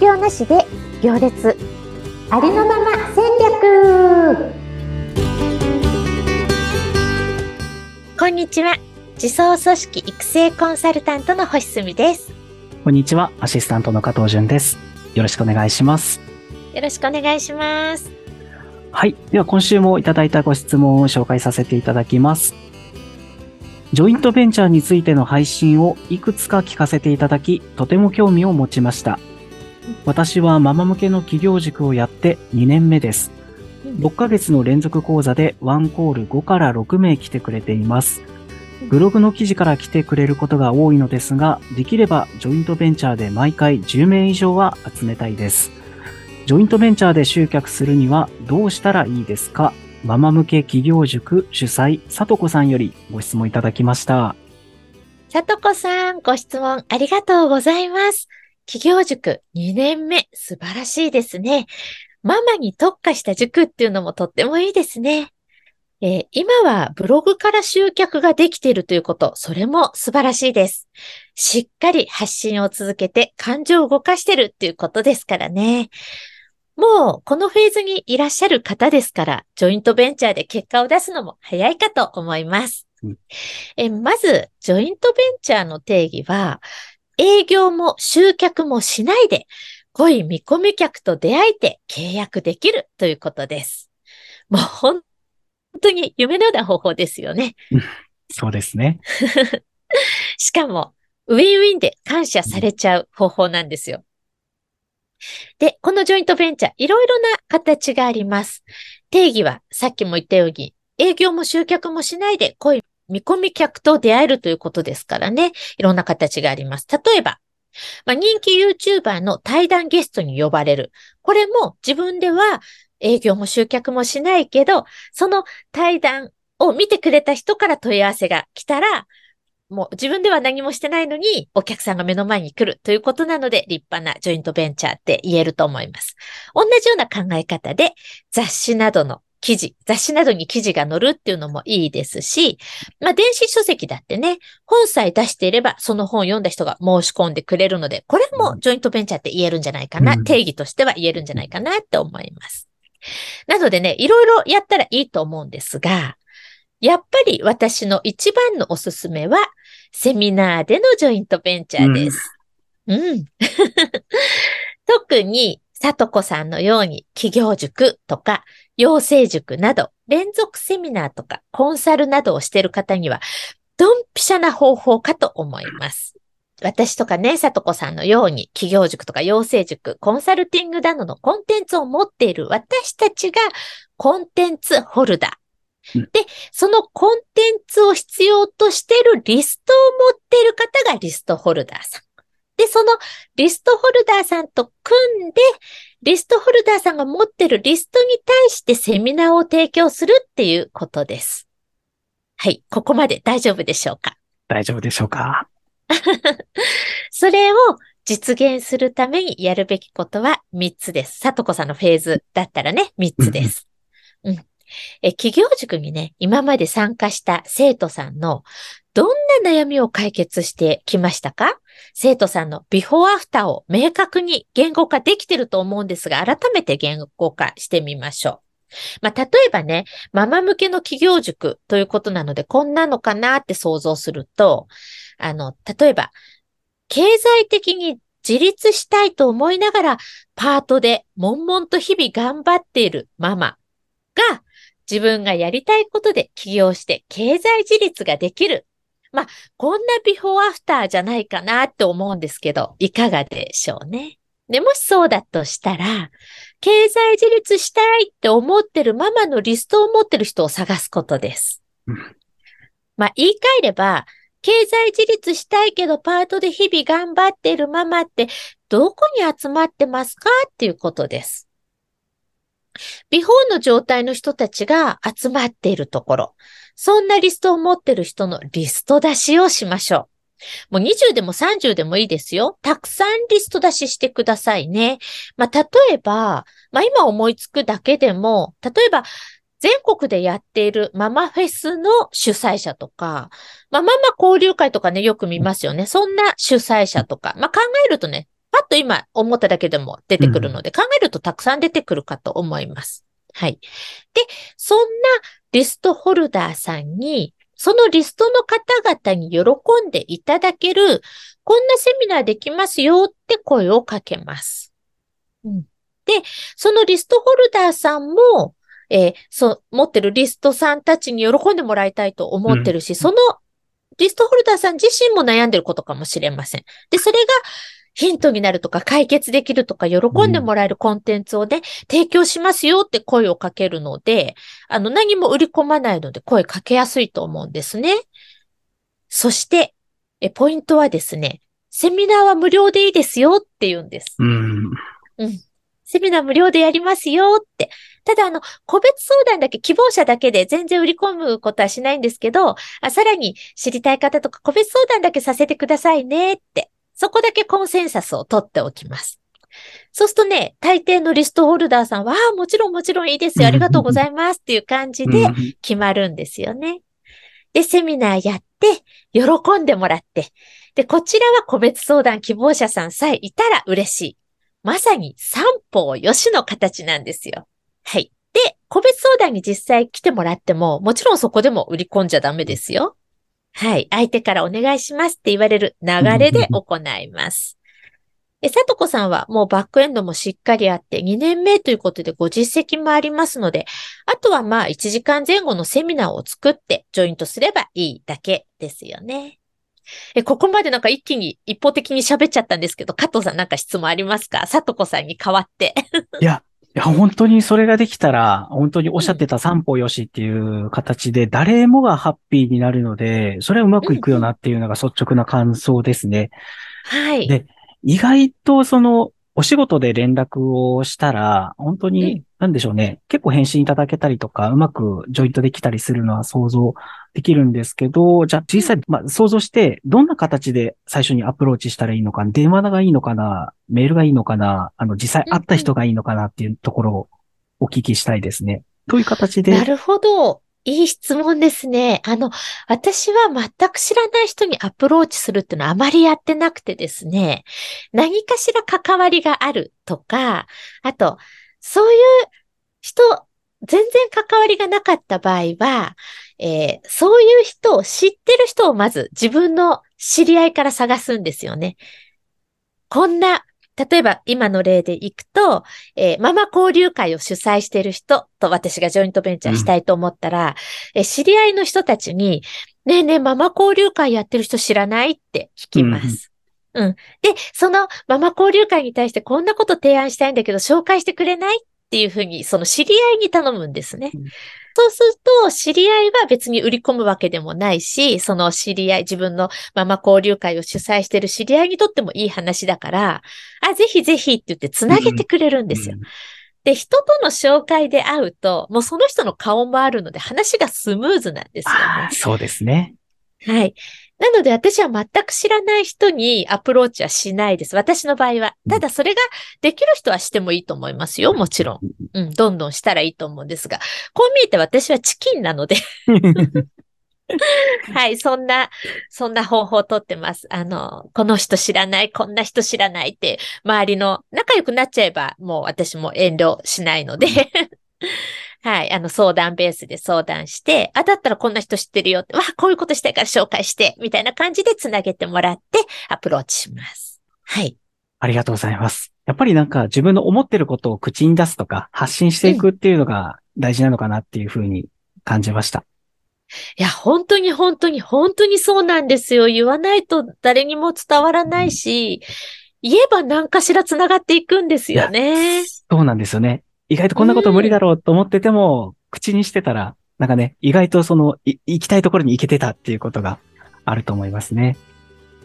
業なしで行列。ありのまま戦略。こんにちは。自走組織育成コンサルタントの星澄です。こんにちは。アシスタントの加藤潤です。よろしくお願いします。よろしくお願いします。はい。では今週もいただいたご質問を紹介させていただきます。ジョイントベンチャーについての配信をいくつか聞かせていただき、とても興味を持ちました。私はママ向けの企業塾をやって2年目です。6ヶ月の連続講座でワンコール5から6名来てくれています。ブログの記事から来てくれることが多いのですが、できればジョイントベンチャーで毎回10名以上は集めたいです。ジョイントベンチャーで集客するにはどうしたらいいですか？ママ向け企業塾主催、さとこさんよりご質問いただきました。さとこさん、ご質問ありがとうございます。企業塾2年目、素晴らしいですね。ママに特化した塾っていうのもとってもいいですね。えー、今はブログから集客ができているということ、それも素晴らしいです。しっかり発信を続けて感情を動かしてるっていうことですからね。もうこのフェーズにいらっしゃる方ですから、ジョイントベンチャーで結果を出すのも早いかと思います。うん、えまず、ジョイントベンチャーの定義は、営業も集客もしないで、濃い見込み客と出会えて契約できるということです。もう本当に夢のような方法ですよね。そうですね。しかも、ウィンウィンで感謝されちゃう方法なんですよ。で、このジョイントベンチャー、いろいろな形があります。定義は、さっきも言ったように、営業も集客もしないで、濃い見込み客と出会えるということですからね。いろんな形があります。例えば、まあ、人気 YouTuber の対談ゲストに呼ばれる。これも自分では営業も集客もしないけど、その対談を見てくれた人から問い合わせが来たら、もう自分では何もしてないのに、お客さんが目の前に来るということなので、立派なジョイントベンチャーって言えると思います。同じような考え方で、雑誌などの記事、雑誌などに記事が載るっていうのもいいですし、まあ電子書籍だってね、本さえ出していればその本を読んだ人が申し込んでくれるので、これもジョイントベンチャーって言えるんじゃないかな、うん、定義としては言えるんじゃないかなって思います。なのでね、いろいろやったらいいと思うんですが、やっぱり私の一番のおすすめは、セミナーでのジョイントベンチャーです。うん。うん、特に、さとこさんのように企業塾とか養成塾など連続セミナーとかコンサルなどをしている方にはドンピシャな方法かと思います。私とかね、さとこさんのように企業塾とか養成塾、コンサルティングなどのコンテンツを持っている私たちがコンテンツホルダー。で、そのコンテンツを必要としているリストを持っている方がリストホルダーさん。で、そのリストホルダーさんと組んで、リストホルダーさんが持っているリストに対してセミナーを提供するっていうことです。はい。ここまで大丈夫でしょうか？大丈夫でしょうか？それを実現するためにやるべきことは3つです。さとこさんのフェーズだったらね、3つです。うん。え、企業塾にね、今まで参加した生徒さんのどんな悩みを解決してきましたか？生徒さんのビフォーアフターを明確に言語化できてると思うんですが、改めて言語化してみましょう。まあ、例えばね、ママ向けの企業塾ということなので、こんなのかなって想像すると、あの、例えば、経済的に自立したいと思いながら、パートで悶々と日々頑張っているママが、自分がやりたいことで起業して経済自立ができる。まあ、こんなビフォーアフターじゃないかなって思うんですけど、いかがでしょうね。で、もしそうだとしたら、経済自立したいって思ってるママのリストを持ってる人を探すことです。まあ、言い換えれば、経済自立したいけどパートで日々頑張っているママってどこに集まってますかっていうことです。ビフォーの状態の人たちが集まっているところ、そんなリストを持ってる人のリスト出しをしましょう。もう20でも30でもいいですよ。たくさんリスト出ししてくださいね。まあ、例えば、まあ、今思いつくだけでも、例えば、全国でやっているママフェスの主催者とか、まあ、ママ交流会とかね、よく見ますよね。そんな主催者とか、まあ、考えるとね、パパッと今思っただけでも出てくるので、考えるとたくさん出てくるかと思います。はい。で、そんなリストホルダーさんに、そのリストの方々に喜んでいただける、こんなセミナーできますよって声をかけます。うん、で、そのリストホルダーさんも、えーそう、持ってるリストさんたちに喜んでもらいたいと思ってるし、そのリストホルダーさん自身も悩んでることかもしれません。で、それがヒントになるとか解決できるとか喜んでもらえるコンテンツをね、提供しますよって声をかけるので、あの、何も売り込まないので声かけやすいと思うんですね。そして、え、ポイントはですね、セミナーは無料でいいですよって言うんです。うん。セミナー無料でやりますよって。ただ、あの、個別相談だけ、希望者だけで全然売り込むことはしないんですけど、あさらに知りたい方とか個別相談だけさせてくださいねって。そこだけコンセンサスを取っておきます。そうするとね、大抵のリストホルダーさんは、もちろんもちろんいいですよ。ありがとうございますっていう感じでうん決まるんですよね。で、セミナーやって、喜んでもらって、で、こちらは個別相談希望者さんさえいたら嬉しい。まさに三方よしの形なんですよ。はい。で、個別相談に実際来てもらっても、もちろんそこでも売り込んじゃダメですよ。はい。相手からお願いしますって言われる流れで行います。え、さとこさんはもうバックエンドもしっかりあって2年目ということでご実績もありますので、あとはまあ1時間前後のセミナーを作ってジョイントすればいいだけですよね。え、ここまでなんか一気に一方的に喋っちゃったんですけど、加藤さんなんか質問ありますか？さとこさんに代わって。いや、いや、本当にそれができたら、本当におっしゃってた三歩よしっていう形で、誰もがハッピーになるので、それはうまくいくよなっていうのが率直な感想ですね。はい。で意外とその、お仕事で連絡をしたら、本当うんに、なんでしょうね。結構返信いただけたりとか、うまくジョイントできたりするのは想像できるんですけど、じゃあ実際、まあ想像して、どんな形で最初にアプローチしたらいいのか、電話がいいのかな、メールがいいのかな、あの、実際会った人がいいのかなっていうところをお聞きしたいですね。どういう形でなるほど。いい質問ですね。あの、私は全く知らない人にアプローチするっていうのはあまりやってなくてですね、何かしら関わりがあるとか、あと、そういう人、全然関わりがなかった場合は、えーそういう人を知ってる人をまず自分の知り合いから探すんですよね。こんな、例えば今の例でいくと、えーママ交流会を主催している人と私がジョイントベンチャーしたいと思ったら、えー知り合いの人たちに、ねえねえ、ママ交流会やってる人知らないって聞きます。うん。で、そのママ交流会に対してこんなこと提案したいんだけど紹介してくれないっていうふうに、その知り合いに頼むんですね。うんそうすると、知り合いは別に売り込むわけでもないし、その知り合い、自分のママ交流会を主催している知り合いにとってもいい話だから、あ、ぜひぜひって言って繋げてくれるんですよ。で、人との紹介で会うと、もうその人の顔もあるので話がスムーズなんですよね。そうですね。はい。なので私は全く知らない人にアプローチはしないです。私の場合は。ただそれができる人はしてもいいと思いますよ。もちろん。うん、どんどんしたらいいと思うんですが。こう見えて私はチキンなので、はい、そんな、そんな方法をとってます。あの、この人知らない、こんな人知らないって、周りの仲良くなっちゃえば、もう私も遠慮しないので、はい、あの、相談ベースで相談して、あ、だったらこんな人知ってるよって、わ、こういうことしたいから紹介して、みたいな感じでつなげてもらって、アプローチします。はい。ありがとうございます。やっぱりなんか自分の思ってることを口に出すとか発信していくっていうのが大事なのかなっていうふうに感じました。いや、本当に本当に本当にそうなんですよ。言わないと誰にも伝わらないし、言えば何かしら繋がっていくんですよね。そうなんですよね。意外とこんなこと無理だろうと思ってても、口にしてたら、なんかね、意外とその、い行きたいところに行けてたっていうことがあると思いますね。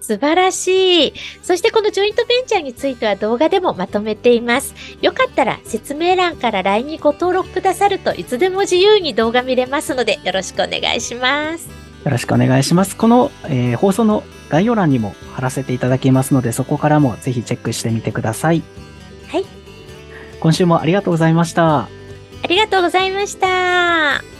素晴らしい。そしてこのジョイントベンチャーについては動画でもまとめています。よかったら説明欄から LINE にご登録くださるといつでも自由に動画見れますのでよろしくお願いします。よろしくお願いします。この、えー放送の概要欄にも貼らせていただきますので、そこからもぜひチェックしてみてください。はい。今週もありがとうございました。ありがとうございました。